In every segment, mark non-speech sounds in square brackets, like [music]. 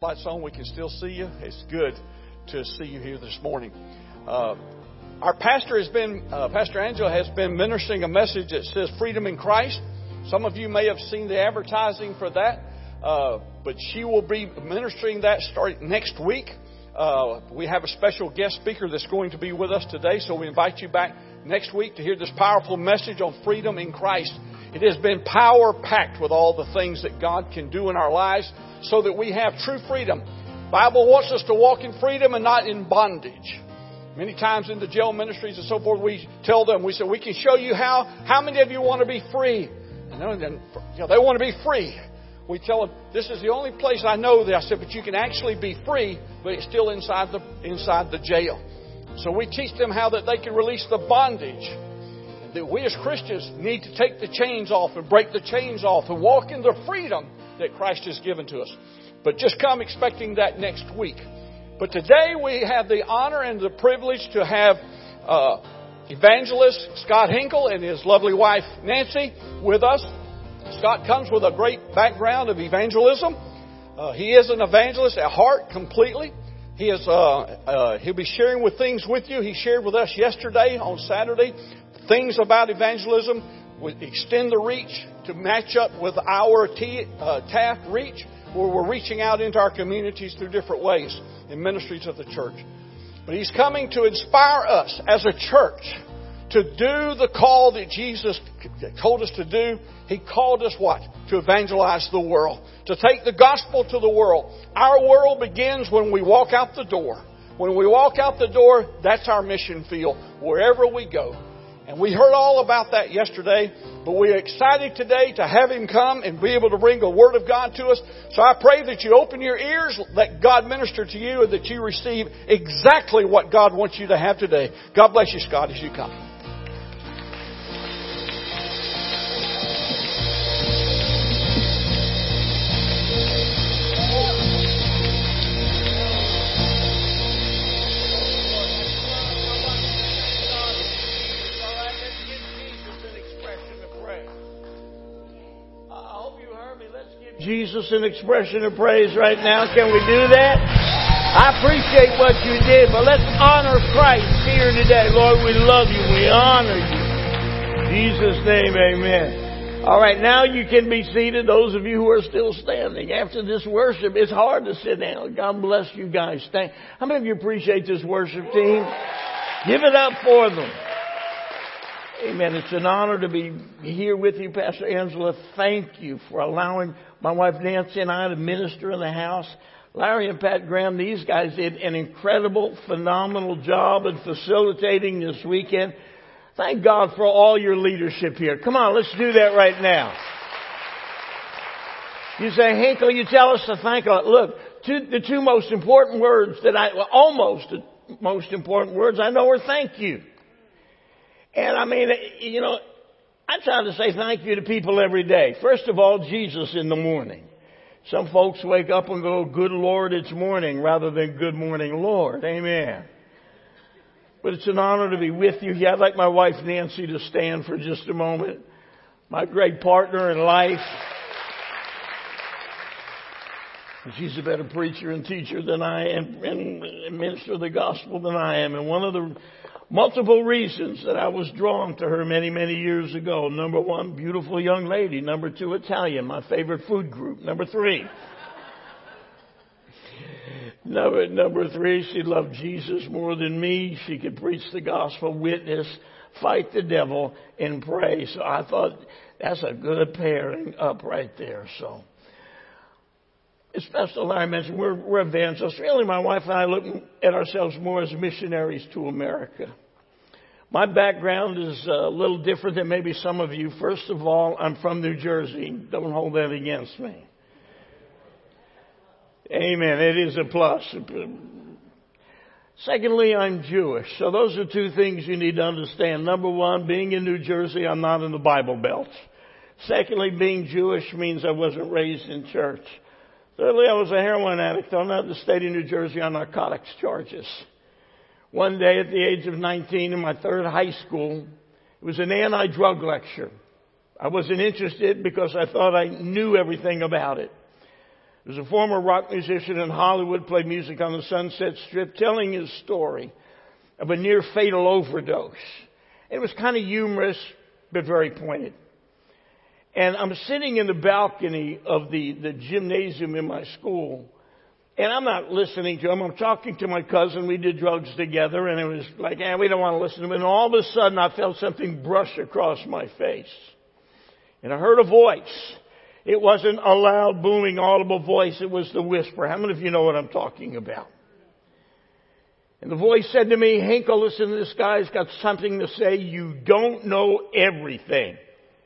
lights on, we can still see you. It's good to see you here this morning. Uh, our pastor has been, uh, Pastor Angela has been ministering a message that says freedom in Christ. Some of you may have seen the advertising for that, uh, but she will be ministering that starting next week. Uh, we have a special guest speaker that's going to be with us today, so we invite you back next week to hear this powerful message on freedom in Christ. It has been power packed with all the things that God can do in our lives so that we have true freedom. Bible wants us to walk in freedom and not in bondage. Many times in the jail ministries and so forth, we tell them, we say, we can show you how. How many of you want to be free? And then, you know, they want to be free. We tell them, this is the only place I know that I said, but you can actually be free, but it's still inside the, inside the jail. So we teach them how that they can release the bondage. That we as Christians need to take the chains off and break the chains off and walk in the freedom that Christ has given to us. But just come expecting that next week. But today we have the honor and the privilege to have uh, evangelist Scott Hinkle and his lovely wife Nancy with us. Scott comes with a great background of evangelism. Uh, he is an evangelist at heart completely. He is, uh, uh, he'll be sharing with things with you. He shared with us yesterday on Saturday things about evangelism extend the reach to match up with our T, uh, TAF reach, where we're reaching out into our communities through different ways in ministries of the church. But He's coming to inspire us as a church to do the call that Jesus told us to do. He called us what? To evangelize the world. To take the gospel to the world. Our world begins when we walk out the door. When we walk out the door, that's our mission field. Wherever we go. And we heard all about that yesterday, but we're excited today to have him come and be able to bring the Word of God to us. So I pray that you open your ears, let God minister to you, and that you receive exactly what God wants you to have today. God bless you, Scott, as you come. Jesus an expression of praise right now. Can we do that? I appreciate what you did, but let's honor Christ here today. Lord, we love you. We honor you. In Jesus' name, amen. All right, now you can be seated. Those of you who are still standing after this worship, it's hard to sit down. God bless you guys. Thank. How many of you appreciate this worship team? Give it up for them. Amen. It's an honor to be here with you, Pastor Angela. Thank you for allowing my wife Nancy and I to minister in the house. Larry and Pat Graham, these guys did an incredible, phenomenal job in facilitating this weekend. Thank God for all your leadership here. Come on, let's do that right now. You say, Hinkle, you tell us to thank God. Look, two, the two most important words that I, well, almost the most important words I know are thank you. And I mean, you know, I try to say thank you to people every day. First of all, Jesus in the morning. Some folks wake up and go, good Lord, it's morning, rather than good morning, Lord. Amen. But it's an honor to be with you here. I'd like my wife Nancy to stand for just a moment. My great partner in life. She's a better preacher and teacher than I am and minister of the gospel than I am. And one of the multiple reasons that I was drawn to her many, many years ago. Number one, beautiful young lady. Number two, Italian, my favorite food group. Number three, number, number three, she loved Jesus more than me. She could preach the gospel, witness, fight the devil, and pray. So I thought that's a good pairing up right there. So Pastor Larry mentioned, we're, we're evangelists. Really, my wife and I look at ourselves more as missionaries to America. My background is uh, a little different than maybe some of you. First of all, I'm from New Jersey. Don't hold that against me. Amen. It is a plus. Secondly, I'm Jewish. So those are two things you need to understand. Number one, being in New Jersey, I'm not in the Bible Belt. Secondly, being Jewish means I wasn't raised in church. Thirdly, I was a heroin addict thrown out of the state of New Jersey on narcotics charges. One day at the age of 19 in my third high school, it was an anti-drug lecture. I wasn't interested because I thought I knew everything about it. He was a former rock musician in Hollywood, played music on the Sunset Strip, telling his story of a near fatal overdose. It was kind of humorous, but very pointed. And I'm sitting in the balcony of the, the gymnasium in my school. And I'm not listening to him. I'm talking to my cousin. We did drugs together and it was like, eh, we don't want to listen to him. And all of a sudden I felt something brush across my face. And I heard a voice. It wasn't a loud, booming, audible voice. It was the whisper. How many of you know what I'm talking about? And the voice said to me, Hinkle, listen, this guy's got something to say. You don't know everything.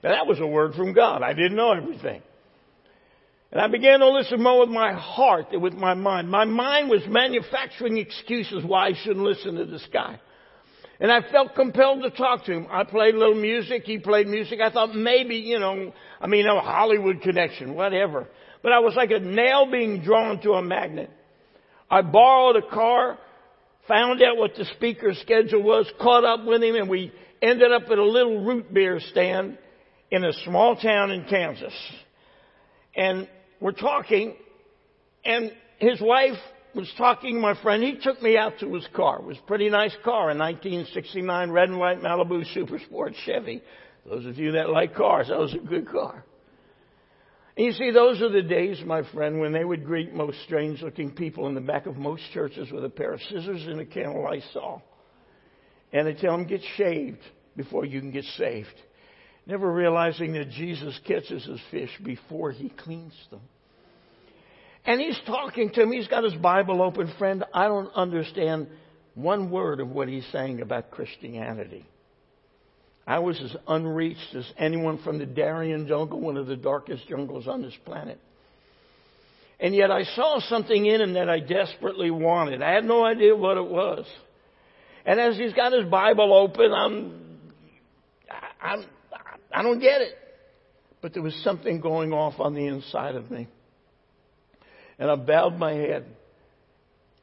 Now that was a word from God. I didn't know everything. And I began to listen more with my heart than with my mind. My mind was manufacturing excuses why I shouldn't listen to this guy. And I felt compelled to talk to him. I played a little music. He played music. I thought maybe, you know, I mean, a Hollywood connection, whatever. But I was like a nail being drawn to a magnet. I borrowed a car found out what the speaker's schedule was, caught up with him, and we ended up at a little root beer stand in a small town in Kansas. And we're talking, and his wife was talking to my friend. He took me out to his car. It was a pretty nice car, a 1969 red and white Malibu Super Sport Chevy. Those of you that like cars, that was a good car. And you see, those are the days, my friend, when they would greet most strange looking people in the back of most churches with a pair of scissors and a can of Lysol. And they tell them, get shaved before you can get saved. Never realizing that Jesus catches his fish before he cleans them. And he's talking to him. He's got his Bible open, friend. I don't understand one word of what he's saying about Christianity. I was as unreached as anyone from the Darien jungle, one of the darkest jungles on this planet. And yet I saw something in him that I desperately wanted. I had no idea what it was. And as he's got his Bible open, I'm, I'm, I don't get it. But there was something going off on the inside of me. And I bowed my head.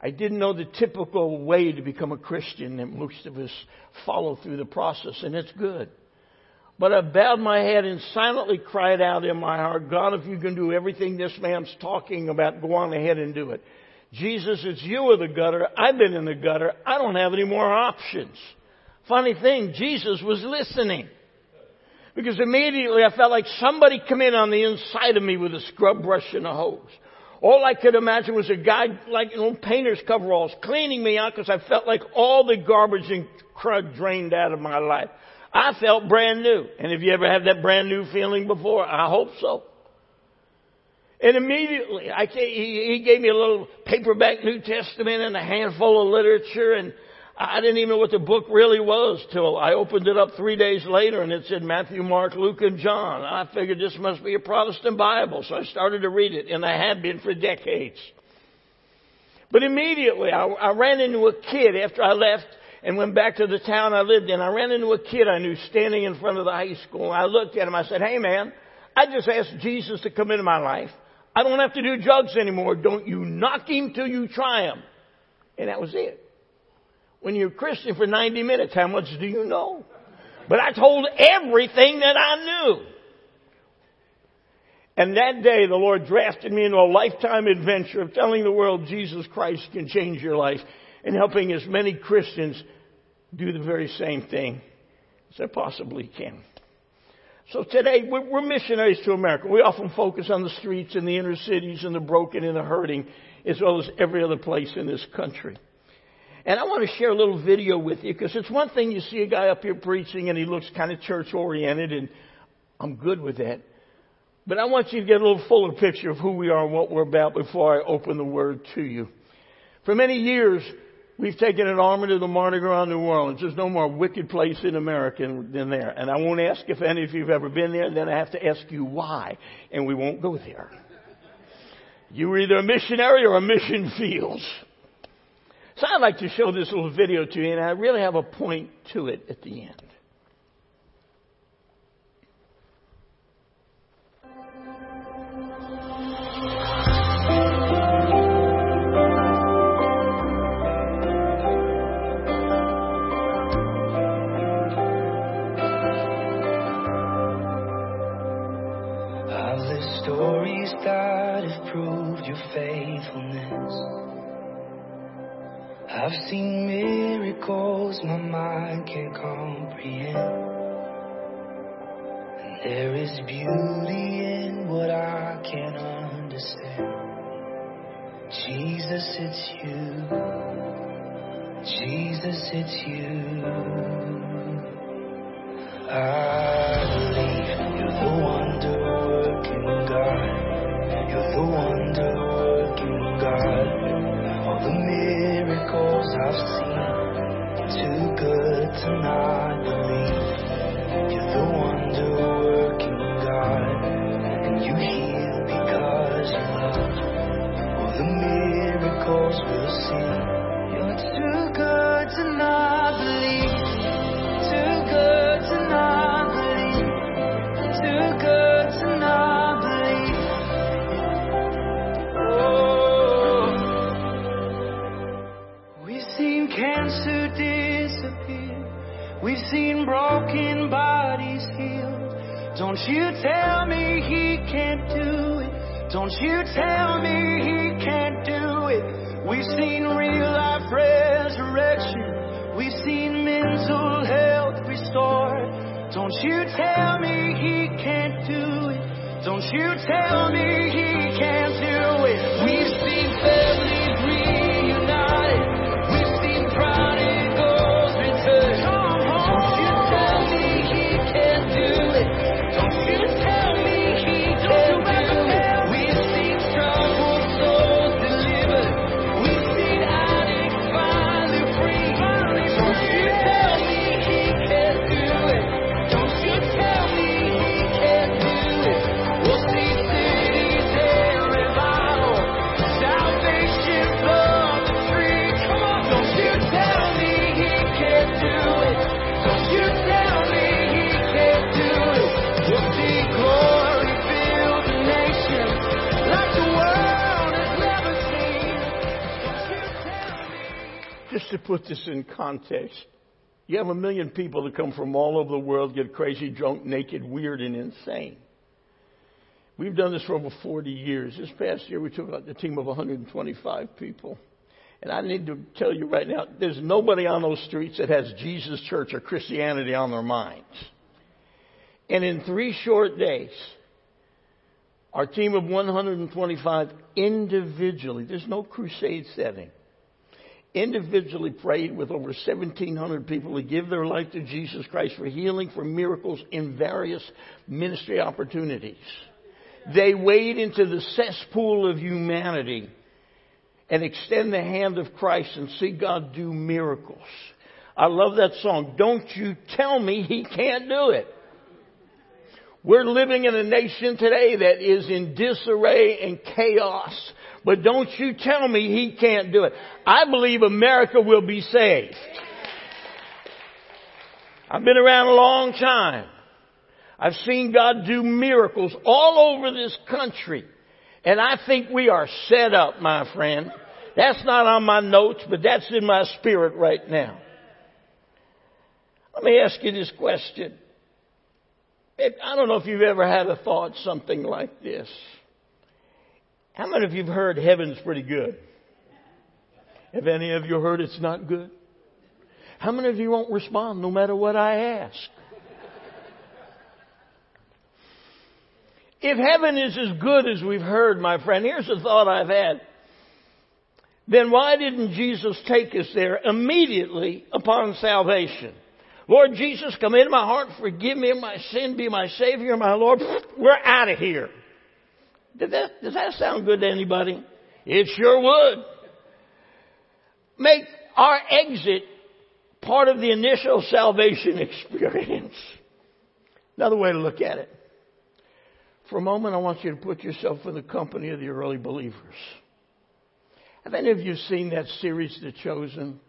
I didn't know the typical way to become a Christian that most of us follow through the process, and it's good. But I bowed my head and silently cried out in my heart, God, if you can do everything this man's talking about, go on ahead and do it. Jesus, it's you in the gutter. I've been in the gutter. I don't have any more options. Funny thing, Jesus was listening. Because immediately I felt like somebody come in on the inside of me with a scrub brush and a hose. All I could imagine was a guy like know, painter's coveralls cleaning me out because I felt like all the garbage and crud drained out of my life. I felt brand new. And have you ever had that brand new feeling before? I hope so. And immediately, I, he, gave me a little paperback New Testament and a handful of literature and I didn't even know what the book really was till I opened it up three days later and it said Matthew, Mark, Luke, and John. I figured this must be a Protestant Bible, so I started to read it, and I had been for decades. But immediately I, I ran into a kid after I left and went back to the town I lived in. I ran into a kid I knew standing in front of the high school. I looked at him. I said, "Hey, man, I just asked Jesus to come into my life. I don't have to do drugs anymore. Don't you knock him till you try him." And that was it. When you're a Christian for 90 minutes, how much do you know? But I told everything that I knew. And that day, the Lord drafted me into a lifetime adventure of telling the world Jesus Christ can change your life and helping as many Christians do the very same thing as I possibly can. So today, we're missionaries to America. We often focus on the streets and the inner cities and the broken and the hurting, as well as every other place in this country. And I want to share a little video with you because it's one thing you see a guy up here preaching and he looks kind of church oriented and I'm good with that. But I want you to get a little fuller picture of who we are and what we're about before I open the word to you. For many years, we've taken an armor to the Mardi Gras New Orleans. There's no more wicked place in America than there. And I won't ask if any of you have ever been there, then I have to ask you why. And we won't go there. You are either a missionary or a mission fields. I'd like to show this little video to you, and I really have a point to it at the end. You tell me he can't do put this in context, you have a million people that come from all over the world, get crazy, drunk, naked, weird, and insane. We've done this for over 40 years. This past year, we took out a team of 125 people. And I need to tell you right now, there's nobody on those streets that has Jesus Church or Christianity on their minds. And in three short days, our team of 125 individually, there's no crusade setting, individually prayed with over 1,700 people to give their life to Jesus Christ for healing, for miracles in various ministry opportunities. They wade into the cesspool of humanity and extend the hand of Christ and see God do miracles. I love that song. Don't you tell me he can't do it. We're living in a nation today that is in disarray and chaos. But don't you tell me he can't do it. I believe America will be saved. I've been around a long time. I've seen God do miracles all over this country. And I think we are set up, my friend. That's not on my notes, but that's in my spirit right now. Let me ask you this question. I don't know if you've ever had a thought something like this. How many of you have heard heaven's pretty good? Have any of you heard it's not good? How many of you won't respond no matter what I ask? If heaven is as good as we've heard, my friend, here's a thought I've had. Then why didn't Jesus take us there immediately upon salvation? Lord Jesus, come into my heart, forgive me of my sin, be my Savior, my Lord. We're out of here. Did that, does that sound good to anybody? It sure would. Make our exit part of the initial salvation [laughs] experience. Another way to look at it. For a moment, I want you to put yourself in the company of the early believers. Have any of you seen that series, The Chosen?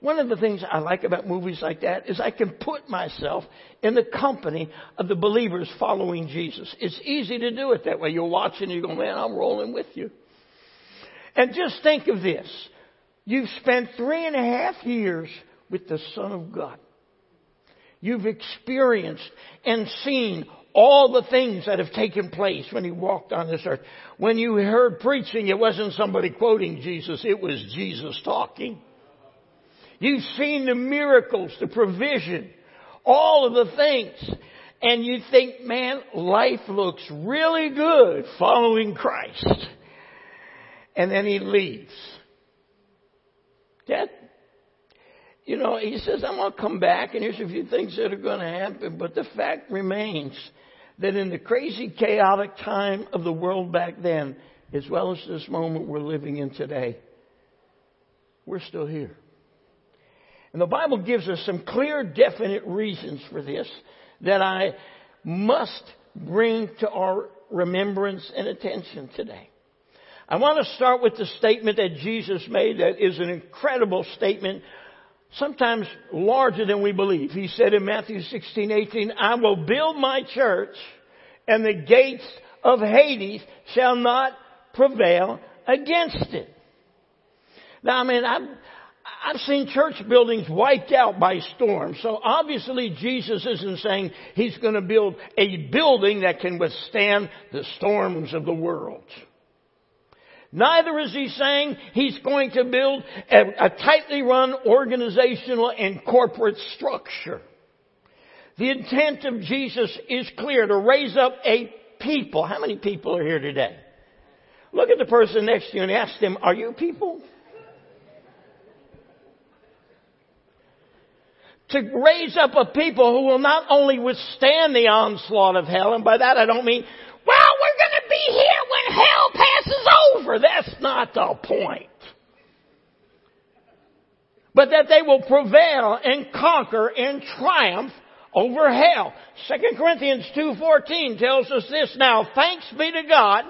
One of the things I like about movies like that is I can put myself in the company of the believers following Jesus. It's easy to do it that way. You're watching, and you go, man, I'm rolling with you. And just think of this. You've spent three and a half years with the Son of God. You've experienced and seen all the things that have taken place when he walked on this earth. When you heard preaching, it wasn't somebody quoting Jesus, it was Jesus talking. You've seen the miracles, the provision, all of the things. And you think, man, life looks really good following Christ. And then he leaves. That, you know, he says, I'm going to come back and here's a few things that are going to happen. But the fact remains that in the crazy, chaotic time of the world back then, as well as this moment we're living in today, we're still here. And the Bible gives us some clear, definite reasons for this that I must bring to our remembrance and attention today. I want to start with the statement that Jesus made that is an incredible statement, sometimes larger than we believe. He said in Matthew 16, 18, I will build my church and the gates of Hades shall not prevail against it. Now, I mean, I've, I've seen church buildings wiped out by storms. So obviously Jesus isn't saying he's going to build a building that can withstand the storms of the world. Neither is he saying he's going to build a, a tightly run organizational and corporate structure. The intent of Jesus is clear to raise up a people. How many people are here today? Look at the person next to you and ask them, are you people? To raise up a people who will not only withstand the onslaught of hell, and by that I don't mean, well, we're going to be here when hell passes over. That's not the point. But that they will prevail and conquer and triumph over hell. 2 Corinthians 2.14 tells us this, Now thanks be to God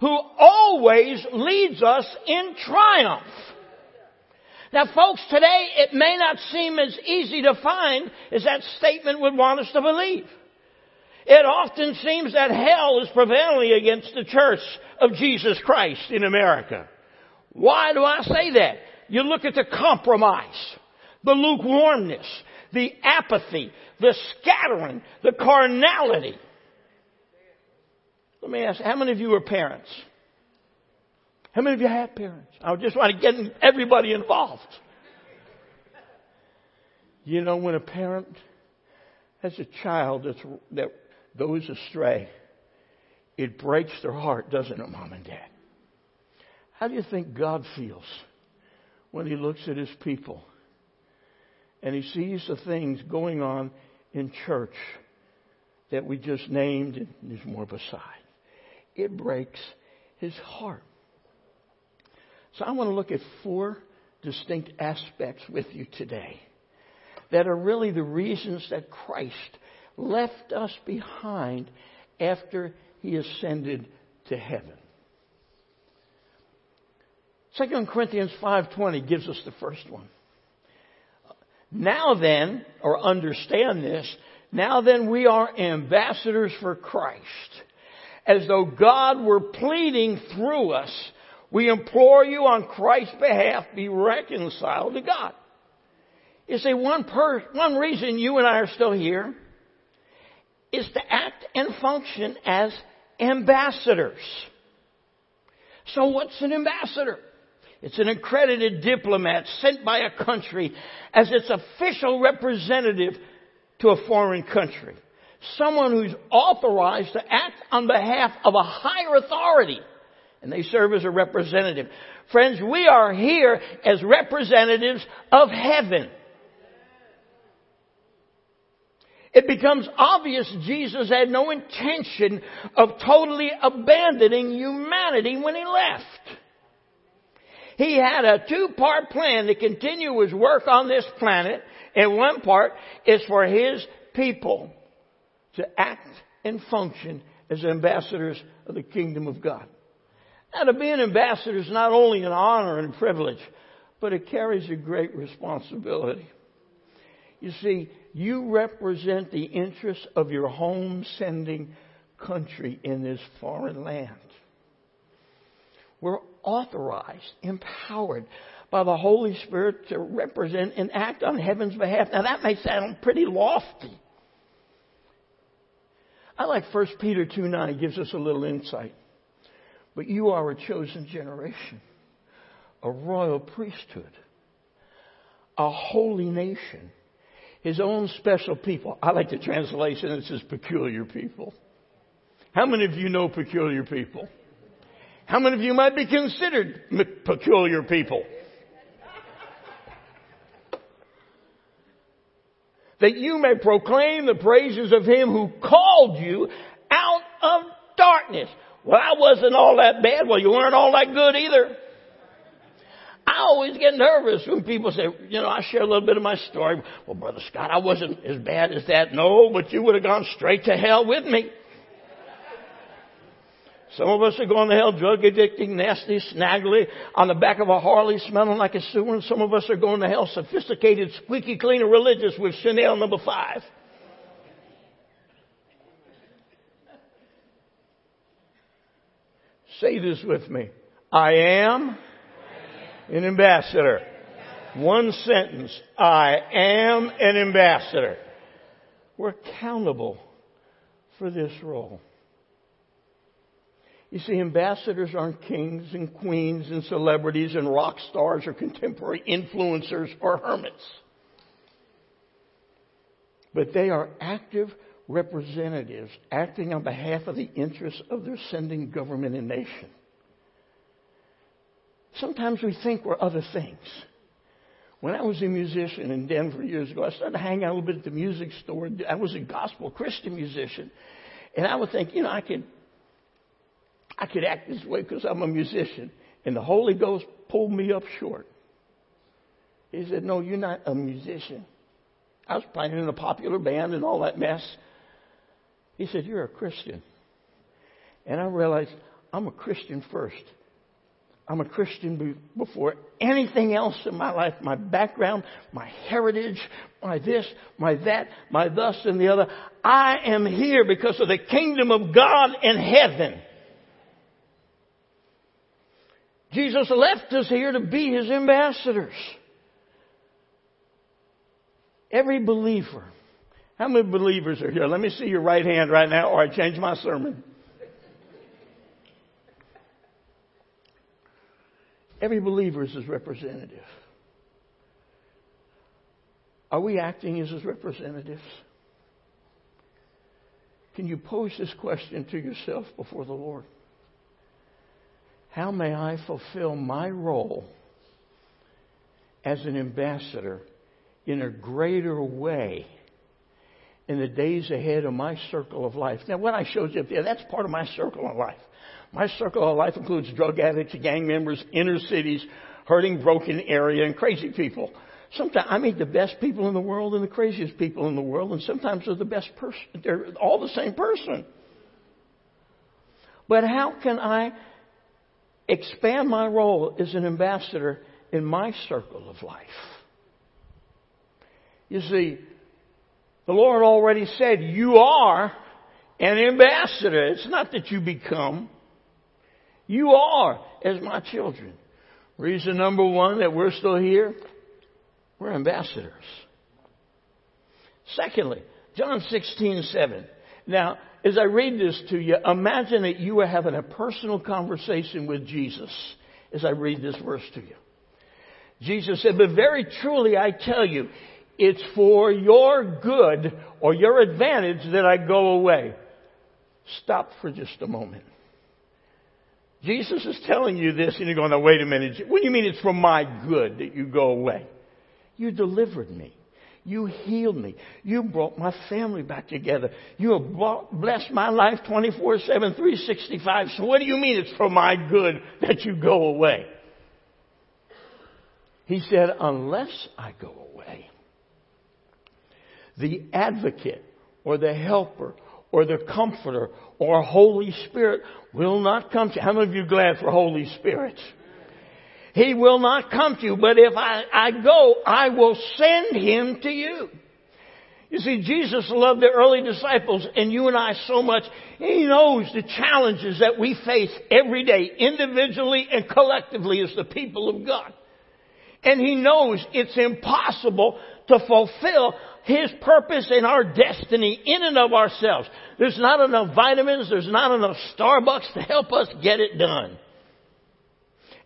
who always leads us in triumph now folks, today it may not seem as easy to find as that statement would want us to believe. It often seems that hell is prevailing against the church of Jesus Christ in America. Why do I say that? You look at the compromise, the lukewarmness, the apathy, the scattering, the carnality. Let me ask, how many of you are parents? How many of you have parents? I just want to get everybody involved. You know, when a parent has a child that's, that goes astray, it breaks their heart, doesn't it, mom and dad? How do you think God feels when he looks at his people and he sees the things going on in church that we just named and there's more beside? It breaks his heart. So I want to look at four distinct aspects with you today that are really the reasons that Christ left us behind after he ascended to heaven. 2 Corinthians 5:20 gives us the first one. Now then, or understand this, now then we are ambassadors for Christ, as though God were pleading through us we implore you on Christ's behalf, be reconciled to God. You see, one, per, one reason you and I are still here is to act and function as ambassadors. So what's an ambassador? It's an accredited diplomat sent by a country as its official representative to a foreign country. Someone who's authorized to act on behalf of a higher authority and they serve as a representative. Friends, we are here as representatives of heaven. It becomes obvious Jesus had no intention of totally abandoning humanity when he left. He had a two-part plan to continue his work on this planet, and one part is for his people to act and function as ambassadors of the kingdom of God. Now, to be an ambassador is not only an honor and privilege, but it carries a great responsibility. You see, you represent the interests of your home sending country in this foreign land. We're authorized, empowered by the Holy Spirit to represent and act on heaven's behalf. Now that may sound pretty lofty. I like 1 Peter 2 9 gives us a little insight. But you are a chosen generation, a royal priesthood, a holy nation, his own special people. I like the translation that says peculiar people. How many of you know peculiar people? How many of you might be considered peculiar people? that you may proclaim the praises of him who called you out of darkness. Well, I wasn't all that bad. Well, you weren't all that good either. I always get nervous when people say, you know, I share a little bit of my story. Well, Brother Scott, I wasn't as bad as that. No, but you would have gone straight to hell with me. Some of us are going to hell drug addicted, nasty, snaggly, on the back of a Harley smelling like a sewer, and some of us are going to hell sophisticated, squeaky clean, and religious with Chanel number five. Say this with me. I am an ambassador. One sentence. I am an ambassador. We're accountable for this role. You see, ambassadors aren't kings and queens and celebrities and rock stars or contemporary influencers or hermits. But they are active representatives acting on behalf of the interests of their sending government and nation. Sometimes we think we're other things. When I was a musician in Denver years ago, I started hanging out a little bit at the music store. I was a gospel Christian musician. And I would think, you know, I could I could act this way because I'm a musician. And the Holy Ghost pulled me up short. He said, No, you're not a musician. I was playing in a popular band and all that mess. He said, You're a Christian. And I realized I'm a Christian first. I'm a Christian before anything else in my life, my background, my heritage, my this, my that, my thus and the other. I am here because of the kingdom of God in heaven. Jesus left us here to be His ambassadors. Every believer. How many believers are here? Let me see your right hand right now or I change my sermon. Every believer is his representative. Are we acting as his representatives? Can you pose this question to yourself before the Lord? How may I fulfill my role as an ambassador in a greater way in the days ahead of my circle of life? Now, what I showed you up there, that's part of my circle of life. My circle of life includes drug addicts, gang members, inner cities, hurting, broken area, and crazy people. Sometimes I meet the best people in the world and the craziest people in the world, and sometimes they're the best person. They're all the same person. But how can I expand my role as an ambassador in my circle of life. You see, the Lord already said you are an ambassador. It's not that you become. You are as my children. Reason number one that we're still here, we're ambassadors. Secondly, John 16, 7. Now, as I read this to you, imagine that you are having a personal conversation with Jesus as I read this verse to you. Jesus said, But very truly I tell you, it's for your good or your advantage that I go away. Stop for just a moment. Jesus is telling you this, and you're going, now wait a minute. What do you mean it's for my good that you go away? You delivered me. You healed me. You brought my family back together. You have blessed my life 24 7, 365. So what do you mean it's for my good that you go away? He said, unless I go away, the advocate or the helper or the comforter or Holy Spirit will not come to you. How many of you glad for Holy Spirit? He will not come to you, but if I, I go, I will send him to you. You see, Jesus loved the early disciples and you and I so much. He knows the challenges that we face every day, individually and collectively as the people of God. And He knows it's impossible to fulfill His purpose and our destiny in and of ourselves. There's not enough vitamins, there's not enough Starbucks to help us get it done.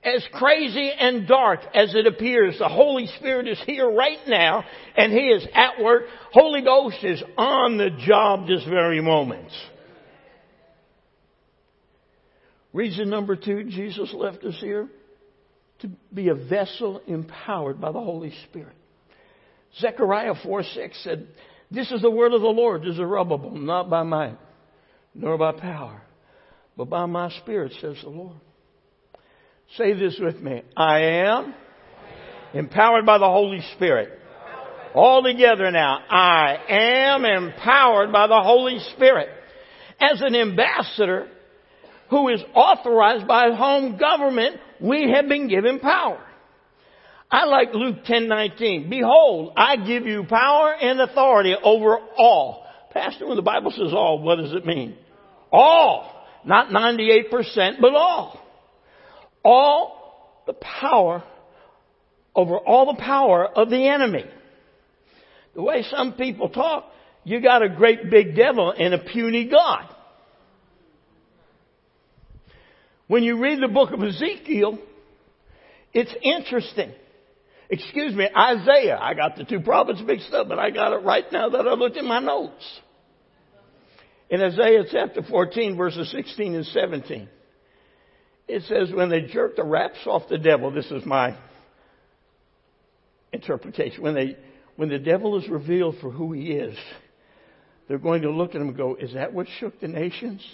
As crazy and dark as it appears, the Holy Spirit is here right now and He is at work. Holy Ghost is on the job this very moment. Reason number two, Jesus left us here to be a vessel empowered by the Holy Spirit. Zechariah 4 6 said, This is the word of the Lord, Zerubbabel, not by might, nor by power, but by my spirit, says the Lord. Say this with me. I am empowered by the Holy Spirit. All together now. I am empowered by the Holy Spirit. As an ambassador who is authorized by home government, we have been given power. I like Luke 10:19. Behold, I give you power and authority over all. Pastor, when the Bible says all, what does it mean? All. Not 98%, but all. All the power over all the power of the enemy. The way some people talk, you got a great big devil and a puny God. When you read the book of Ezekiel, it's interesting. Excuse me, Isaiah. I got the two prophets mixed up, but I got it right now that I looked in my notes. In Isaiah chapter 14, verses 16 and 17, it says, when they jerk the wraps off the devil, this is my interpretation, when they, when the devil is revealed for who he is, they're going to look at him and go, is that what shook the nations?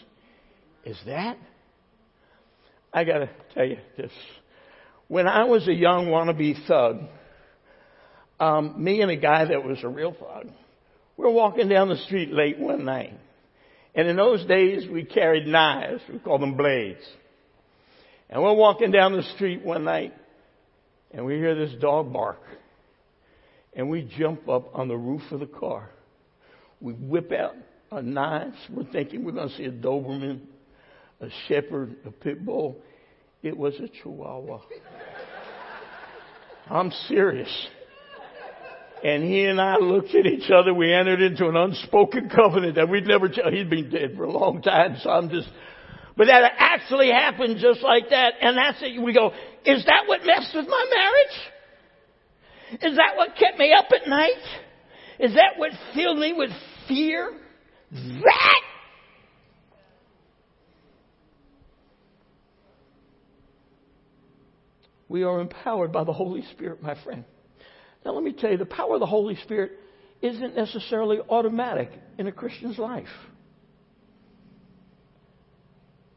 Is that? I gotta tell you this. When I was a young wannabe thug, um, me and a guy that was a real thug, we were walking down the street late one night. And in those days, we carried knives. We called them blades. And we're walking down the street one night, and we hear this dog bark. And we jump up on the roof of the car. We whip out our knives. We're thinking we're going to see a Doberman, a Shepherd, a Pit Bull. It was a Chihuahua. I'm serious. And he and I looked at each other. We entered into an unspoken covenant that we'd never, he'd been dead for a long time, so I'm just, but that actually happened just like that. And that's it. We go, is that what messed with my marriage? Is that what kept me up at night? Is that what filled me with fear? That We are empowered by the Holy Spirit, my friend. Now, let me tell you, the power of the Holy Spirit isn't necessarily automatic in a Christian's life.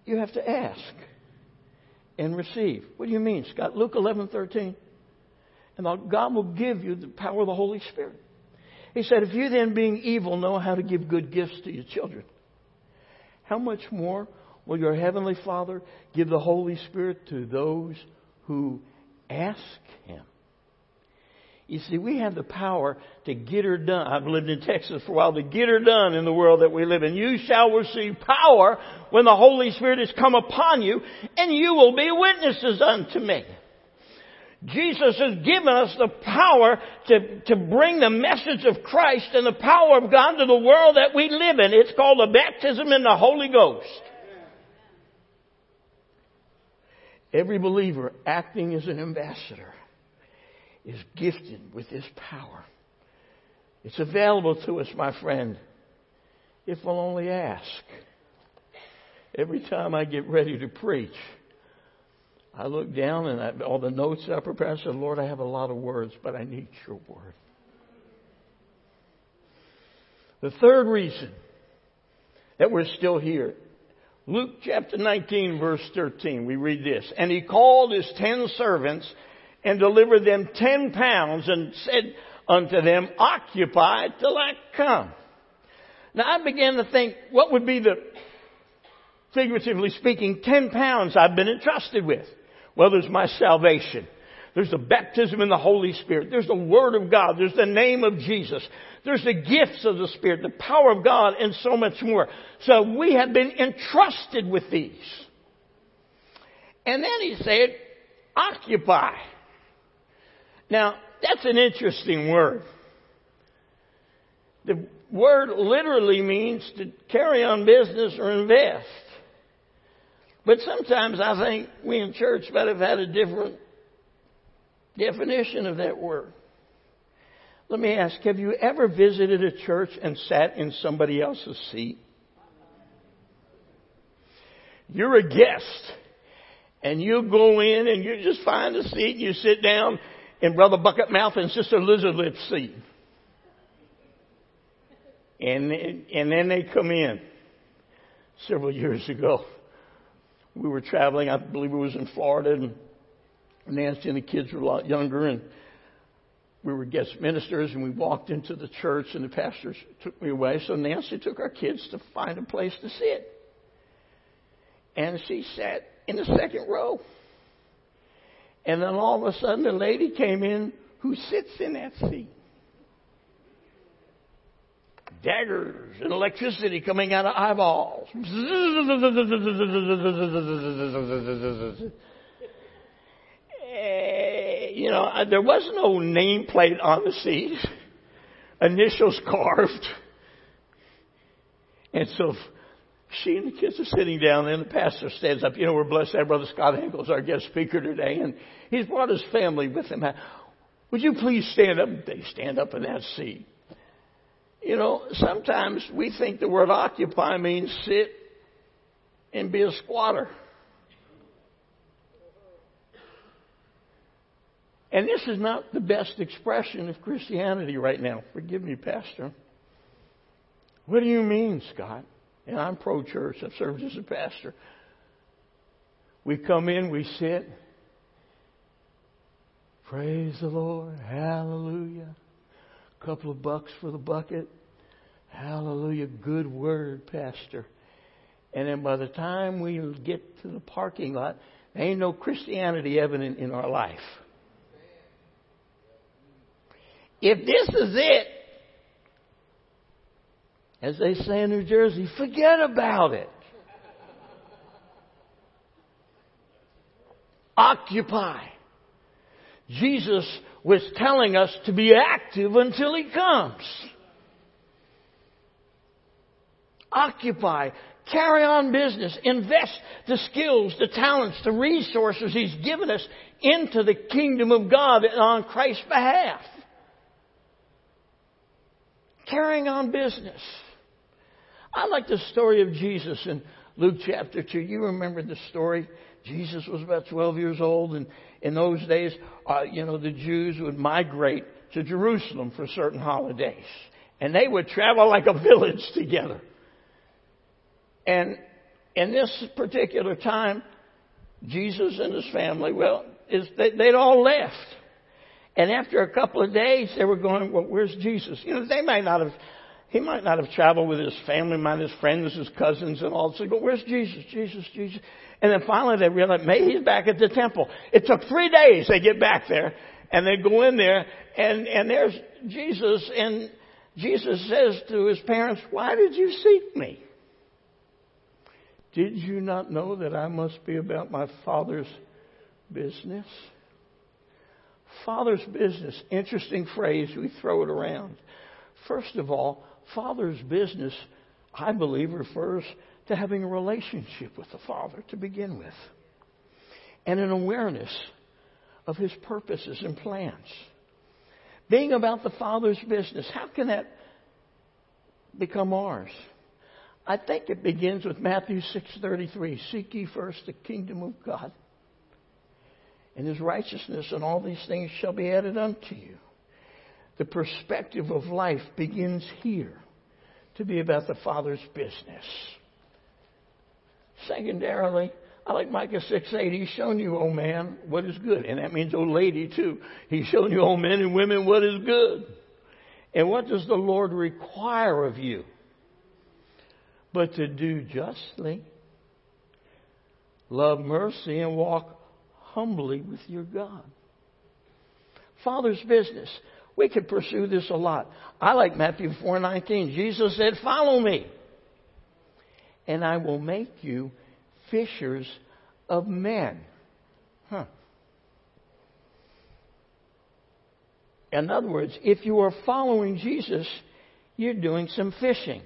You have to ask and receive. What do you mean, Scott? Luke 11, 13. And God will give you the power of the Holy Spirit. He said, If you then, being evil, know how to give good gifts to your children, how much more will your Heavenly Father give the Holy Spirit to those who ask Him. You see, we have the power to get her done. I've lived in Texas for a while, to get her done in the world that we live in. You shall receive power when the Holy Spirit has come upon you, and you will be witnesses unto me. Jesus has given us the power to, to bring the message of Christ and the power of God to the world that we live in. It's called the baptism in the Holy Ghost. Every believer acting as an ambassador is gifted with this power. It's available to us, my friend, if we'll only ask. Every time I get ready to preach, I look down and I, all the notes I prepare, I said, Lord, I have a lot of words, but I need your word. The third reason that we're still here Luke chapter 19 verse 13, we read this. And he called his ten servants and delivered them ten pounds and said unto them, occupy till I come. Now I began to think, what would be the, figuratively speaking, ten pounds I've been entrusted with? Well, there's my salvation. There's the baptism in the Holy Spirit. There's the Word of God. There's the name of Jesus. There's the gifts of the Spirit, the power of God, and so much more. So we have been entrusted with these. And then he said, occupy. Now, that's an interesting word. The word literally means to carry on business or invest. But sometimes I think we in church might have had a different definition of that word. Let me ask, have you ever visited a church and sat in somebody else's seat? You're a guest. And you go in and you just find a seat and you sit down in Brother Bucket Mouth and Sister Elizabeth's seat. And, and then they come in several years ago. We were traveling, I believe it was in Florida, and Nancy and the kids were a lot younger, and we were guest ministers, and we walked into the church, and the pastor took me away. So Nancy took our kids to find a place to sit. And she sat in the second row. And then all of a sudden, a lady came in who sits in that seat. Daggers and electricity coming out of eyeballs. You know, uh, there was no nameplate on the seat, initials carved. And so she and the kids are sitting down, and the pastor stands up. You know, we're blessed to have Brother Scott Hinkle's our guest speaker today, and he's brought his family with him. Would you please stand up? They stand up in that seat. You know, sometimes we think the word occupy means sit and be a squatter. And this is not the best expression of Christianity right now. Forgive me, Pastor. What do you mean, Scott? And I'm pro church. I've served as a pastor. We come in, we sit. Praise the Lord. Hallelujah. A couple of bucks for the bucket. Hallelujah. Good word, Pastor. And then by the time we get to the parking lot, there ain't no Christianity evident in our life. If this is it, as they say in New Jersey, forget about it. Occupy. Jesus was telling us to be active until He comes. Occupy. Carry on business. Invest the skills, the talents, the resources He's given us into the kingdom of God on Christ's behalf. Carrying on business. I like the story of Jesus in Luke chapter 2. You remember the story? Jesus was about 12 years old, and in those days, uh, you know, the Jews would migrate to Jerusalem for certain holidays. And they would travel like a village together. And in this particular time, Jesus and his family, well, is they, they'd all left. And after a couple of days, they were going, well, where's Jesus? You know, they might not have he might not have traveled with his family, might his friends, his cousins, and all. So, but where's Jesus? Jesus, Jesus. And then finally they realize maybe he's back at the temple. It took three days they get back there, and they go in there, and and there's Jesus, and Jesus says to his parents, "Why did you seek me? Did you not know that I must be about my Father's business?" Father's business. Interesting phrase. We throw it around. First of all, Father's business, I believe, refers to having a relationship with the Father to begin with, and an awareness of His purposes and plans. Being about the Father's business, how can that become ours? I think it begins with Matthew 6:33, "Seek ye first the kingdom of God and his righteousness, and all these things shall be added unto you." The perspective of life begins here to be about the Father's business. Secondarily, I like Micah 6 8. He's shown you, O man, what is good. And that means, O lady, too. He's shown you, O men and women, what is good. And what does the Lord require of you? But to do justly, love mercy, and walk humbly with your God. Father's business. We could pursue this a lot. I like Matthew 4:19. Jesus said, "Follow me, and I will make you fishers of men." Huh. In other words, if you are following Jesus, you're doing some fishing.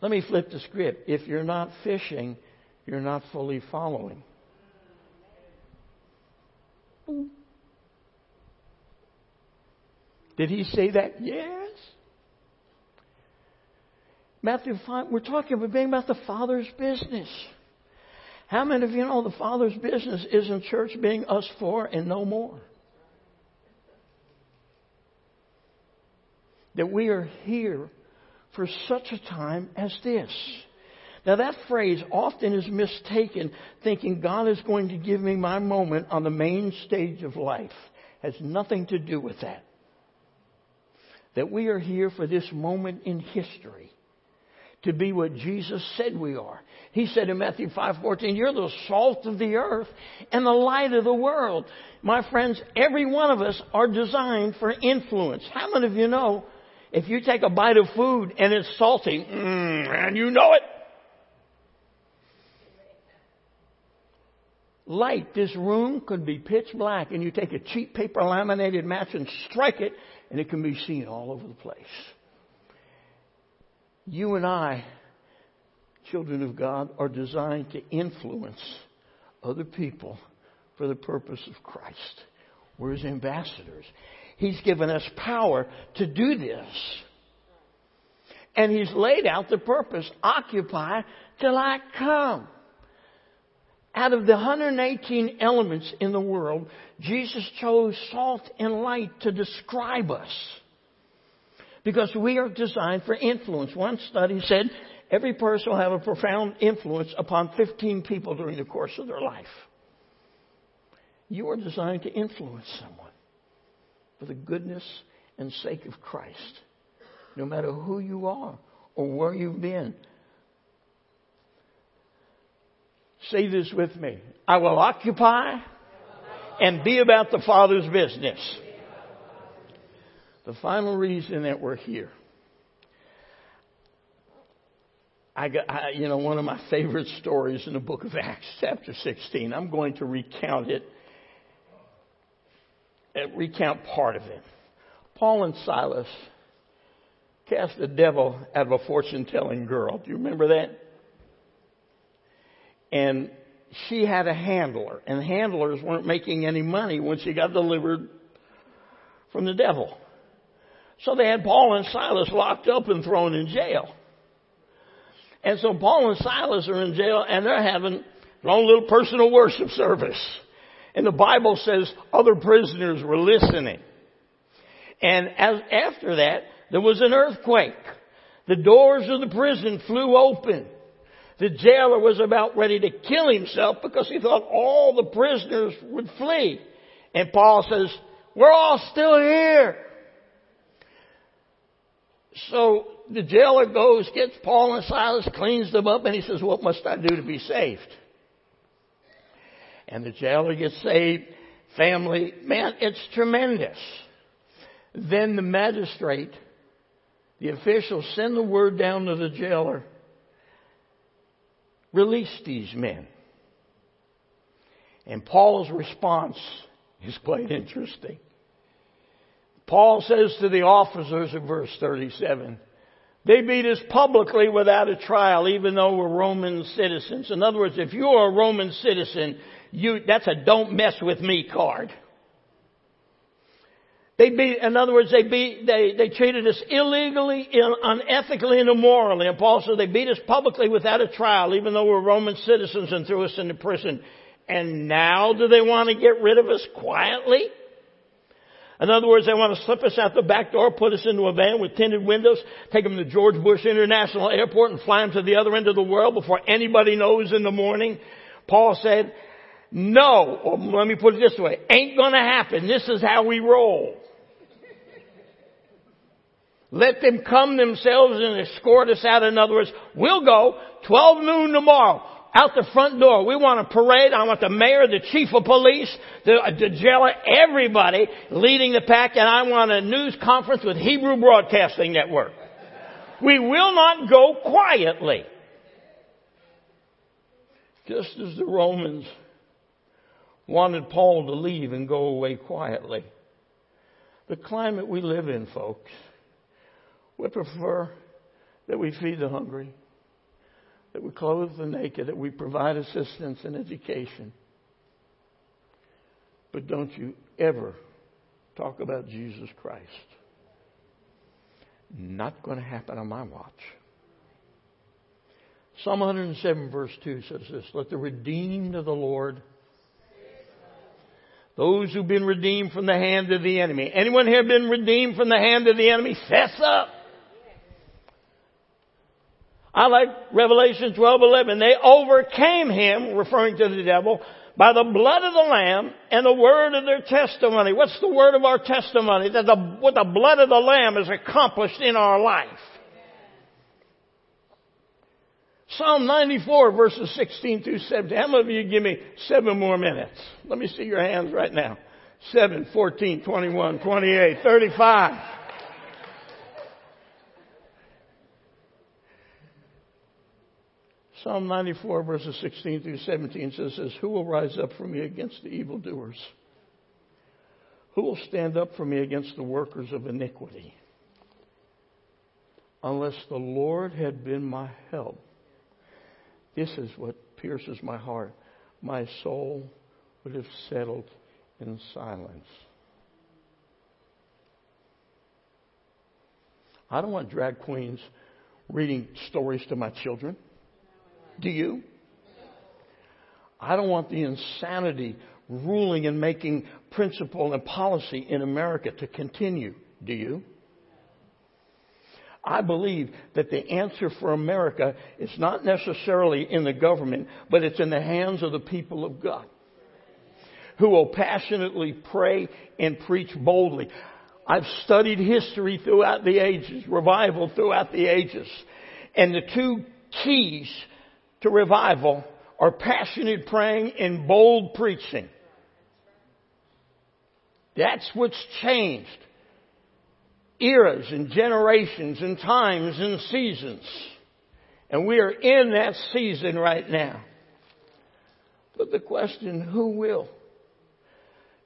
Let me flip the script. If you're not fishing, you're not fully following. Did he say that? Yes. Matthew 5, we're talking about being about the Father's business. How many of you know the Father's business isn't church being us for and no more? That we are here for such a time as this. Now that phrase often is mistaken thinking God is going to give me my moment on the main stage of life. Has nothing to do with that. That we are here for this moment in history to be what Jesus said we are. He said in Matthew 5:14, "You're the salt of the earth and the light of the world." My friends, every one of us are designed for influence. How many of you know if you take a bite of food and it's salty, mm, and you know it? Light, this room could be pitch black and you take a cheap paper laminated match and strike it and it can be seen all over the place you and I, children of God, are designed to influence other people for the purpose of Christ. We're his ambassadors. He's given us power to do this. And he's laid out the purpose occupy till I come. Out of the 118 elements in the world, Jesus chose salt and light to describe us because we are designed for influence. One study said every person will have a profound influence upon 15 people during the course of their life. You are designed to influence someone for the goodness and sake of Christ, no matter who you are or where you've been. Say this with me. I will occupy and be about the Father's business. The final reason that we're here. I got, I, you know, one of my favorite stories in the book of Acts, chapter 16. I'm going to recount it, uh, recount part of it. Paul and Silas cast the devil out of a fortune telling girl. Do you remember that? And she had a handler, and handlers weren't making any money when she got delivered from the devil. So they had Paul and Silas locked up and thrown in jail. And so Paul and Silas are in jail and they're having their own little personal worship service. And the Bible says other prisoners were listening. And as, after that, there was an earthquake. The doors of the prison flew open. The jailer was about ready to kill himself because he thought all the prisoners would flee. And Paul says, we're all still here. So the jailer goes, gets Paul and Silas, cleans them up, and he says, What must I do to be saved? And the jailer gets saved. Family, man, it's tremendous. Then the magistrate, the officials send the word down to the jailer release these men. And Paul's response is quite interesting. Paul says to the officers in verse 37, they beat us publicly without a trial, even though we're Roman citizens. In other words, if you're a Roman citizen, you, that's a don't mess with me card. They beat, in other words, they beat, they, they treated us illegally, unethically, and immorally. And Paul said they beat us publicly without a trial, even though we're Roman citizens and threw us into prison. And now do they want to get rid of us quietly? In other words, they want to slip us out the back door, put us into a van with tinted windows, take them to George Bush International Airport and fly them to the other end of the world before anybody knows in the morning. Paul said, no, or let me put it this way, ain't gonna happen. This is how we roll. Let them come themselves and escort us out. In other words, we'll go 12 noon tomorrow out the front door. We want a parade. I want the mayor, the chief of police, the, uh, the jailer, everybody leading the pack, and I want a news conference with Hebrew Broadcasting Network. We will not go quietly. Just as the Romans wanted Paul to leave and go away quietly. The climate we live in, folks, We prefer that we feed the hungry, that we clothe the naked, that we provide assistance and education. But don't you ever talk about Jesus Christ. Not going to happen on my watch. Psalm 107, verse 2 says this Let the redeemed of the Lord, those who've been redeemed from the hand of the enemy. Anyone here been redeemed from the hand of the enemy? Fess up. I like Revelation 12:11. They overcame him, referring to the devil, by the blood of the Lamb and the word of their testimony. What's the word of our testimony? That the, what the blood of the Lamb has accomplished in our life. Psalm 94 verses 16 through 17. How many of you give me seven more minutes? Let me see your hands right now. 7, 14, 21, 28, 35. Psalm 94 verses 16 through 17 says Who will rise up for me against the evildoers? Who will stand up for me against the workers of iniquity? Unless the Lord had been my help. This is what pierces my heart. My soul would have settled in silence. I don't want drag queens reading stories to my children. Do you? I don't want the insanity ruling and making principle and policy in America to continue. Do you? I believe that the answer for America is not necessarily in the government, but it's in the hands of the people of God who will passionately pray and preach boldly. I've studied history throughout the ages, revival throughout the ages, and the two keys to revival are passionate praying and bold preaching. That's what's changed. Eras and generations and times and seasons. And we are in that season right now. But the question, who will?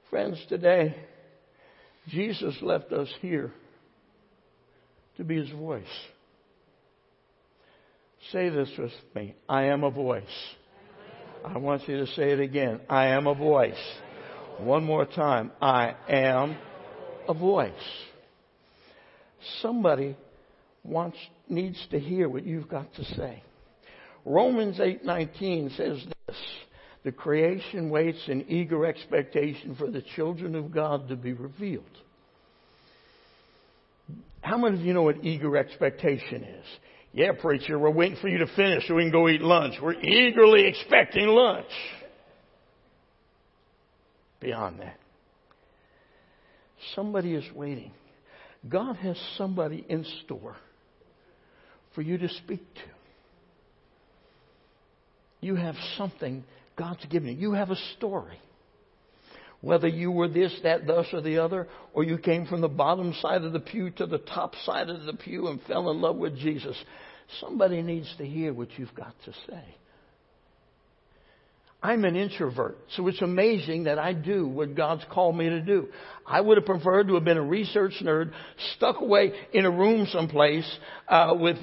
Friends, today, Jesus left us here to be His voice. Say this with me. I am a voice. I want you to say it again. I am a voice. One more time. I am a voice. Somebody wants, needs to hear what you've got to say. Romans 8:19 says this: "The creation waits in eager expectation for the children of God to be revealed." How many of you know what eager expectation is? Yeah, preacher, we're waiting for you to finish so we can go eat lunch. We're eagerly expecting lunch. Beyond that, somebody is waiting. God has somebody in store for you to speak to. You have something God's given you. You have a story. Whether you were this, that, thus, or the other, or you came from the bottom side of the pew to the top side of the pew and fell in love with Jesus, somebody needs to hear what you've got to say. I'm an introvert, so it's amazing that I do what God's called me to do. I would have preferred to have been a research nerd, stuck away in a room someplace uh, with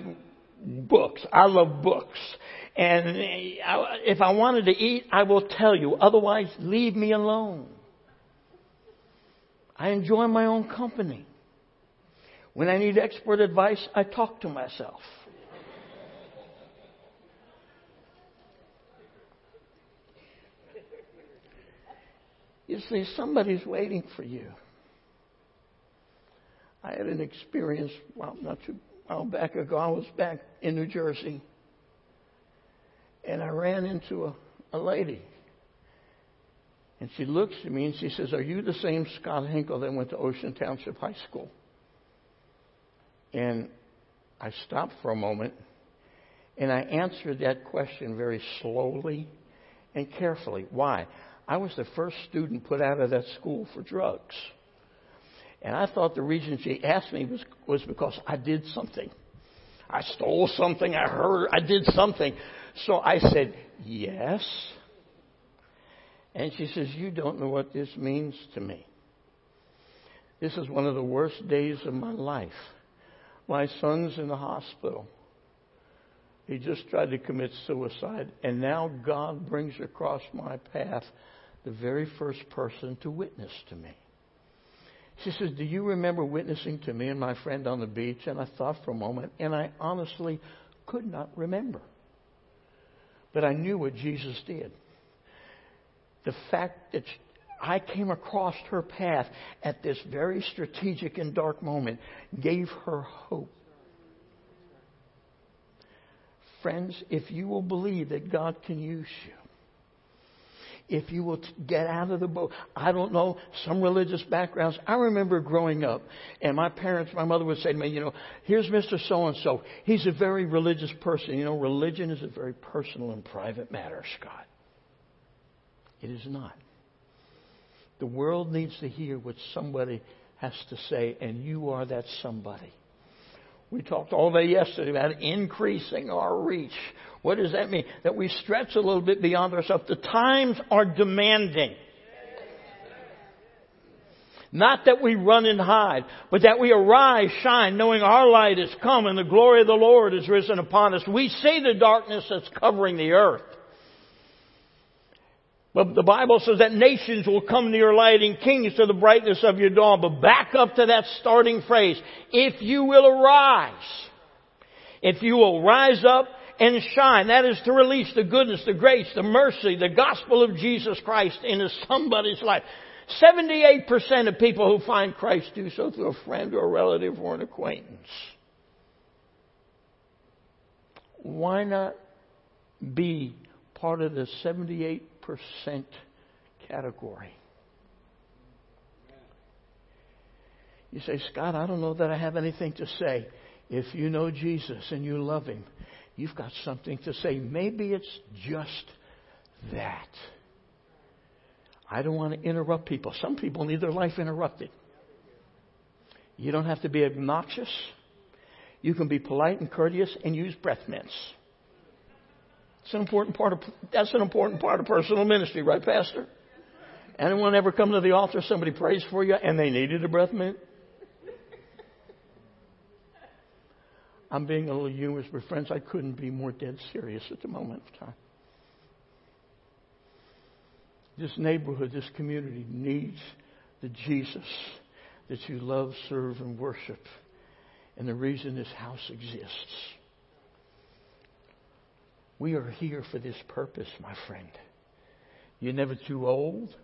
books. I love books. And if I wanted to eat, I will tell you. Otherwise, leave me alone. I enjoy my own company. When I need expert advice, I talk to myself. You see, somebody's waiting for you. I had an experience, well, not too while back ago. I was back in New Jersey, and I ran into a, a lady. And she looks at me and she says, Are you the same Scott Hinkle that went to Ocean Township High School? And I stopped for a moment and I answered that question very slowly and carefully. Why? I was the first student put out of that school for drugs. And I thought the reason she asked me was, was because I did something. I stole something, I heard, I did something. So I said, Yes. And she says, You don't know what this means to me. This is one of the worst days of my life. My son's in the hospital. He just tried to commit suicide, and now God brings across my path the very first person to witness to me. She says, Do you remember witnessing to me and my friend on the beach? And I thought for a moment, and I honestly could not remember. But I knew what Jesus did. The fact that I came across her path at this very strategic and dark moment gave her hope. Friends, if you will believe that God can use you, if you will get out of the boat. I don't know, some religious backgrounds. I remember growing up, and my parents, my mother would say to me, you know, here's Mr. So and so. He's a very religious person. You know, religion is a very personal and private matter, Scott. It is not. The world needs to hear what somebody has to say, and you are that somebody. We talked all day yesterday about increasing our reach. What does that mean? That we stretch a little bit beyond ourselves. The times are demanding. Not that we run and hide, but that we arise, shine, knowing our light is come and the glory of the Lord is risen upon us. We see the darkness that's covering the earth. But the Bible says that nations will come to your light and kings to the brightness of your dawn. But back up to that starting phrase. If you will arise. If you will rise up and shine. That is to release the goodness, the grace, the mercy, the gospel of Jesus Christ into somebody's life. 78% of people who find Christ do so through a friend or a relative or an acquaintance. Why not be part of the 78 percent category. You say, Scott, I don't know that I have anything to say. If you know Jesus and you love Him, you've got something to say. Maybe it's just that. I don't want to interrupt people. Some people need their life interrupted. You don't have to be obnoxious. You can be polite and courteous and use breath mints. It's an important part of, that's an important part of personal ministry, right, Pastor? Anyone ever come to the altar, somebody prays for you, and they needed a breath mint? I'm being a little humorous, but friends, I couldn't be more dead serious at the moment of time. This neighborhood, this community needs the Jesus that you love, serve, and worship. And the reason this house exists. We are here for this purpose, my friend. You're never too old.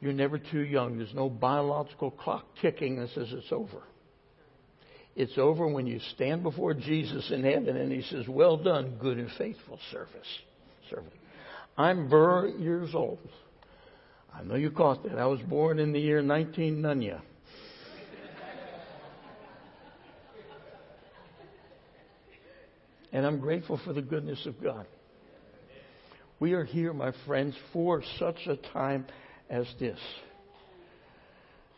You're never too young. There's no biological clock ticking that says it's over. It's over when you stand before Jesus in heaven and he says, Well done, good and faithful service. Servant. I'm very years old. I know you caught that. I was born in the year 19 Nunya. and I'm grateful for the goodness of God. We are here, my friends, for such a time as this.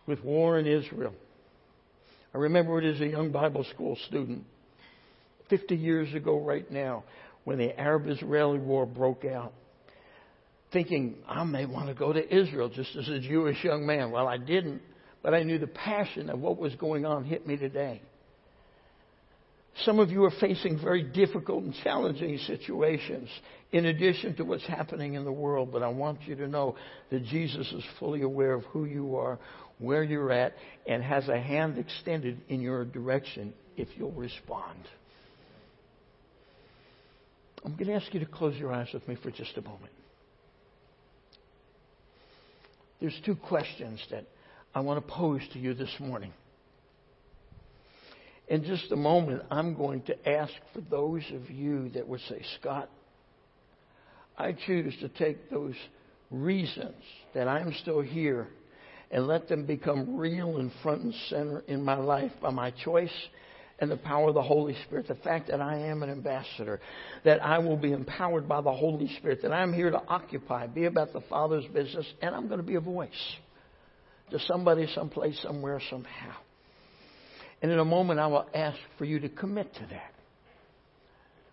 With war in Israel. I remember it as a young Bible school student, 50 years ago, right now, when the Arab Israeli war broke out, thinking I may want to go to Israel just as a Jewish young man. Well, I didn't, but I knew the passion of what was going on hit me today. Some of you are facing very difficult and challenging situations in addition to what's happening in the world, but I want you to know that Jesus is fully aware of who you are, where you're at, and has a hand extended in your direction if you'll respond. I'm going to ask you to close your eyes with me for just a moment. There's two questions that I want to pose to you this morning. In just a moment, I'm going to ask for those of you that would say, Scott, I choose to take those reasons that I'm still here and let them become real and front and center in my life by my choice and the power of the Holy Spirit. The fact that I am an ambassador, that I will be empowered by the Holy Spirit, that I'm here to occupy, be about the Father's business, and I'm going to be a voice to somebody, someplace, somewhere, somehow. And in a moment, I will ask for you to commit to that.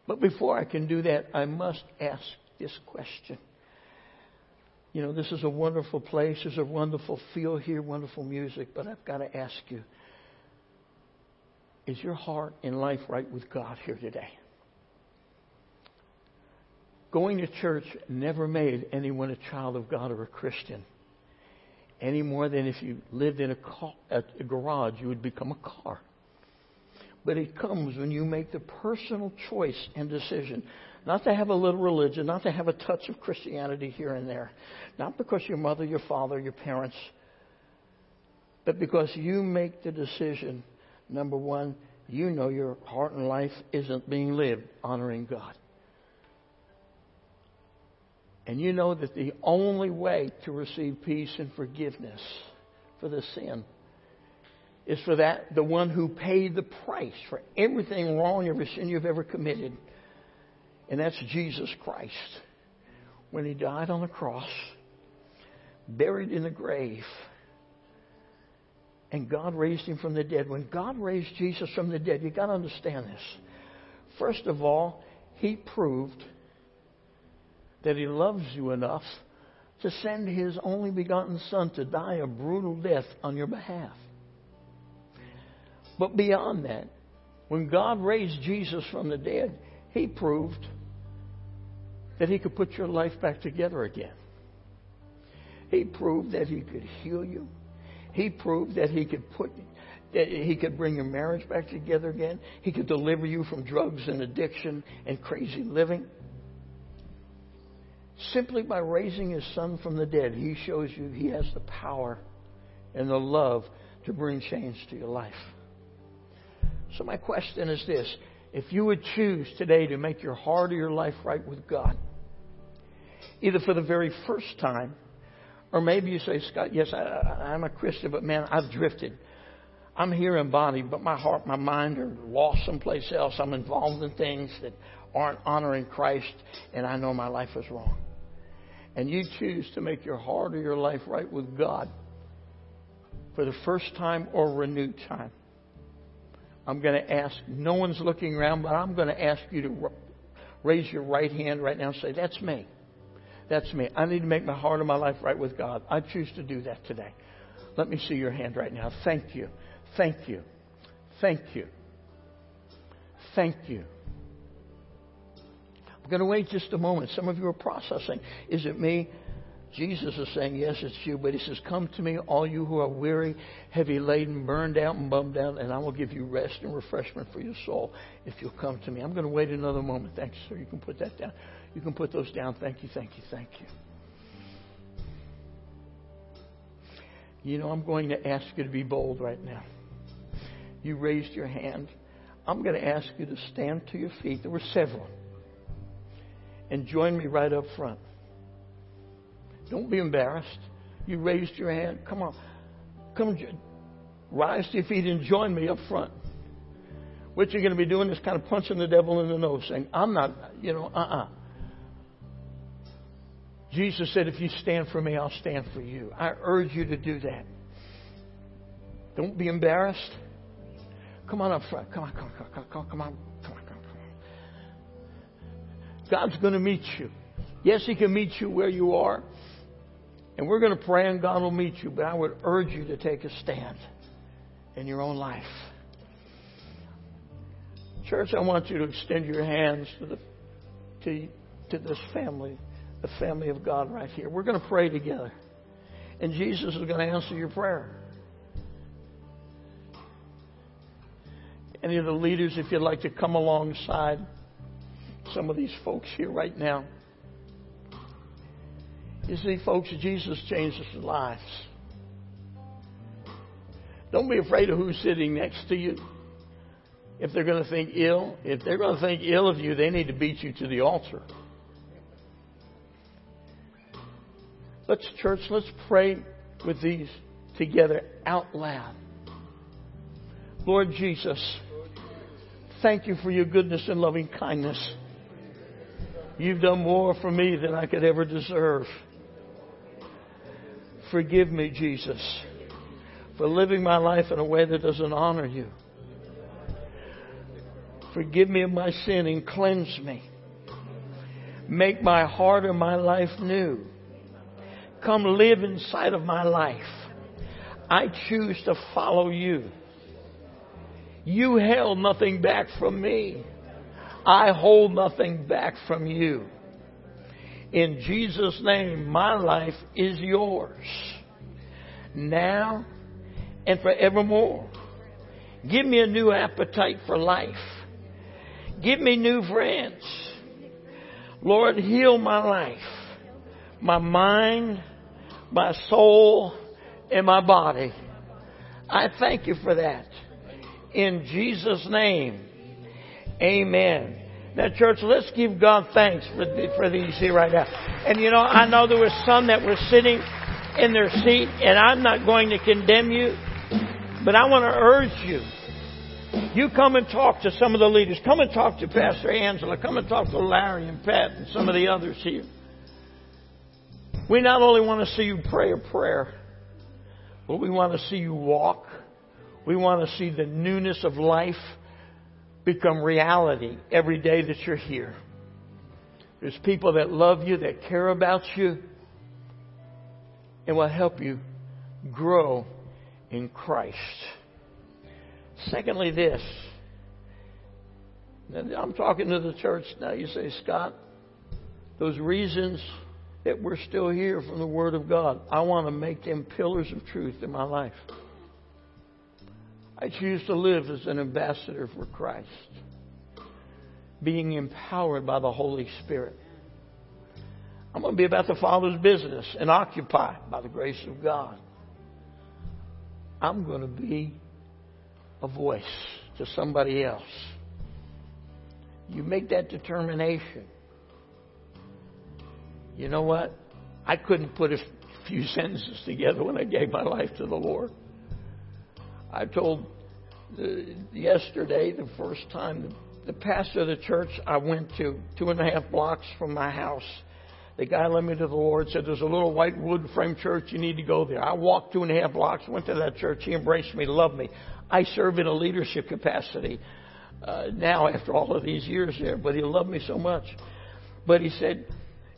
But before I can do that, I must ask this question. You know, this is a wonderful place. There's a wonderful feel here, wonderful music, but I've got to ask you Is your heart and life right with God here today? Going to church never made anyone a child of God or a Christian any more than if you lived in a, car, a garage, you would become a car. But it comes when you make the personal choice and decision not to have a little religion, not to have a touch of Christianity here and there, not because your mother, your father, your parents, but because you make the decision, number one, you know your heart and life isn't being lived honoring God. And you know that the only way to receive peace and forgiveness for the sin is for that the one who paid the price for everything wrong, every sin you've ever committed. And that's Jesus Christ. When he died on the cross, buried in the grave, and God raised him from the dead. When God raised Jesus from the dead, you've got to understand this. First of all, he proved that He loves you enough to send His only begotten Son to die a brutal death on your behalf. But beyond that, when God raised Jesus from the dead, He proved that He could put your life back together again. He proved that He could heal you. He proved that He could put that He could bring your marriage back together again. He could deliver you from drugs and addiction and crazy living. Simply by raising his son from the dead, he shows you he has the power and the love to bring change to your life. So, my question is this if you would choose today to make your heart or your life right with God, either for the very first time, or maybe you say, Scott, yes, I, am a Christian, but man, I've drifted. I'm here in body, but my heart, my mind are lost someplace else. I'm involved in things that aren't honoring Christ, and I know my life is wrong and you choose to make your heart or your life right with God for the first time or renewed time, I'm going to ask, no one's looking around, but I'm going to ask you to raise your right hand right now and say, That's me. That's me. I need to make my heart and my life right with God. I choose to do that today. Let me see your hand right now. Thank you. Thank you. Thank you. Thank you. I'm going to wait just a moment. Some of you are processing. Is it me? Jesus is saying, Yes, it's you. But he says, Come to me, all you who are weary, heavy laden, burned out, and bummed out, and I will give you rest and refreshment for your soul if you'll come to me. I'm going to wait another moment. Thanks, sir. You can put that down. You can put those down. Thank you, thank you, thank you. You know, I'm going to ask you to be bold right now. You raised your hand. I'm going to ask you to stand to your feet. There were several and join me right up front. Don't be embarrassed. You raised your hand. Come on. Come rise to your feet and join me up front. What you're going to be doing is kind of punching the devil in the nose, saying, I'm not, you know, uh uh-uh. uh Jesus said, if you stand for me, I'll stand for you. I urge you to do that. Don't be embarrassed. Come on up front. Come on, come on, come on, come on, come on. God's going to meet you. Yes, He can meet you where you are. And we're going to pray and God will meet you. But I would urge you to take a stand in your own life. Church, I want you to extend your hands to, the, to, to this family, the family of God right here. We're going to pray together. And Jesus is going to answer your prayer. Any of the leaders, if you'd like to come alongside some of these folks here right now. You see, folks, Jesus changes lives. Don't be afraid of who's sitting next to you. If they're going to think ill, if they're going to think ill of you, they need to beat you to the altar. Let's, church, let's pray with these together out loud. Lord Jesus, thank you for your goodness and loving kindness. You've done more for me than I could ever deserve. Forgive me, Jesus, for living my life in a way that doesn't honor you. Forgive me of my sin and cleanse me. Make my heart and my life new. Come live inside of my life. I choose to follow you. You held nothing back from me. I hold nothing back from you. In Jesus' name, my life is yours. Now and forevermore. Give me a new appetite for life. Give me new friends. Lord, heal my life, my mind, my soul, and my body. I thank you for that. In Jesus' name, amen. Now, church, let's give God thanks for, for these here right now. And you know, I know there was some that were sitting in their seat, and I'm not going to condemn you, but I want to urge you. You come and talk to some of the leaders. Come and talk to Pastor Angela. Come and talk to Larry and Pat and some of the others here. We not only want to see you pray a prayer, but we want to see you walk. We want to see the newness of life become reality every day that you're here. There's people that love you, that care about you, and will help you grow in Christ. Secondly, this. I'm talking to the church now. You say, Scott, those reasons that we're still here from the Word of God, I want to make them pillars of truth in my life. I choose to live as an ambassador for Christ, being empowered by the Holy Spirit. I'm going to be about the Father's business and occupied by the grace of God. I'm going to be a voice to somebody else. You make that determination. You know what? I couldn't put a few sentences together when I gave my life to the Lord. I told the, yesterday, the first time, the, the pastor of the church I went to, two and a half blocks from my house, the guy led me to the Lord, said, There's a little white wood frame church, you need to go there. I walked two and a half blocks, went to that church. He embraced me, loved me. I serve in a leadership capacity uh, now after all of these years there, but he loved me so much. But he said,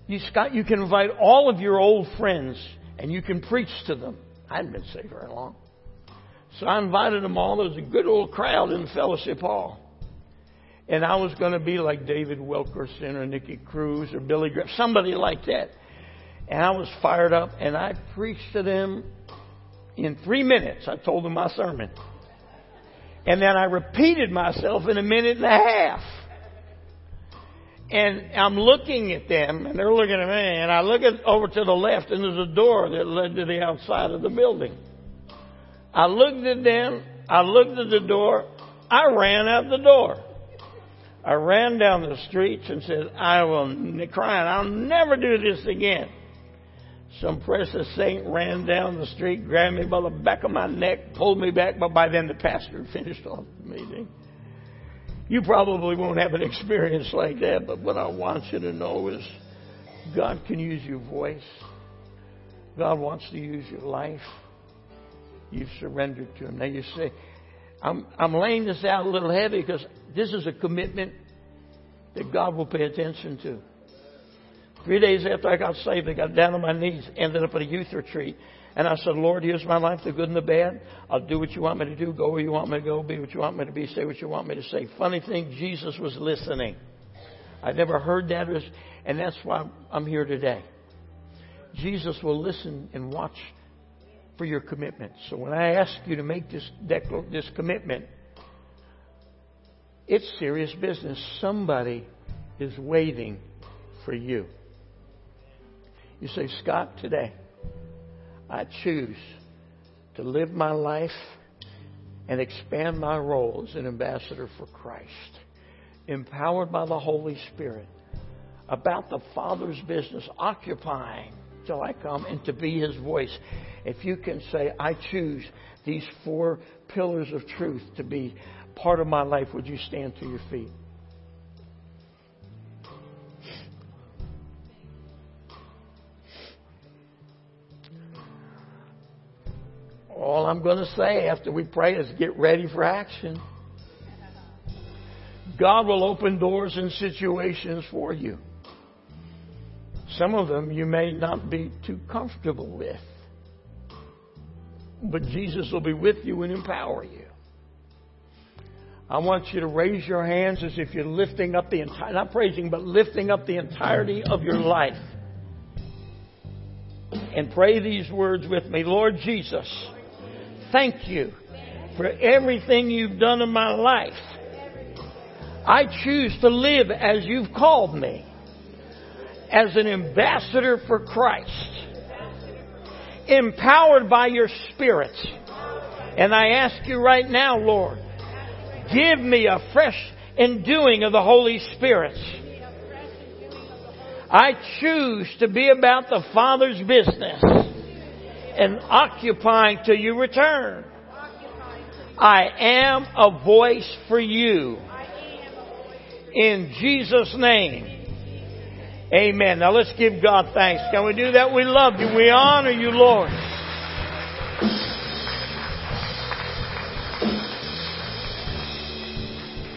you, Scott, you can invite all of your old friends and you can preach to them. I hadn't been saved very long. So I invited them all. There was a good old crowd in the fellowship hall. And I was going to be like David Wilkerson or Nicky Cruz or Billy Graham, somebody like that. And I was fired up and I preached to them in three minutes. I told them my sermon. And then I repeated myself in a minute and a half. And I'm looking at them, and they're looking at me, and I look at, over to the left, and there's a door that led to the outside of the building. I looked at them, I looked at the door, I ran out the door. I ran down the streets and said, I will, crying, I'll never do this again. Some precious saint ran down the street, grabbed me by the back of my neck, pulled me back, but by then the pastor finished off the meeting. You probably won't have an experience like that, but what I want you to know is God can use your voice. God wants to use your life. You've surrendered to Him. Now you say, I'm, I'm laying this out a little heavy because this is a commitment that God will pay attention to. Three days after I got saved, I got down on my knees, ended up at a youth retreat. And I said, Lord, here's my life, the good and the bad. I'll do what you want me to do, go where you want me to go, be what you want me to be, say what you want me to say. Funny thing, Jesus was listening. I never heard that, and that's why I'm here today. Jesus will listen and watch for your commitment. So when I ask you to make this, this commitment, it's serious business. Somebody is waiting for you. You say, Scott, today, I choose to live my life and expand my role as an ambassador for Christ, empowered by the Holy Spirit, about the Father's business, occupying till I come and to be His voice. If you can say, I choose these four pillars of truth to be part of my life, would you stand to your feet? All I'm going to say after we pray is get ready for action. God will open doors and situations for you. Some of them you may not be too comfortable with. But Jesus will be with you and empower you. I want you to raise your hands as if you're lifting up the entire, not praising, but lifting up the entirety of your life. And pray these words with me. Lord Jesus, thank you for everything you've done in my life. I choose to live as you've called me, as an ambassador for Christ, empowered by your Spirit. And I ask you right now, Lord, give me a fresh enduing of the Holy Spirit. I choose to be about the Father's business and occupying till you return. I am a voice for you. In Jesus' name. Amen. Now let's give God thanks. Can we do that? We love you. We honor you, Lord.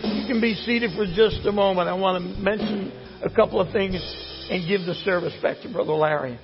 You can be seated for just a moment. I want to mention a couple of things and give the service back to Brother Larry.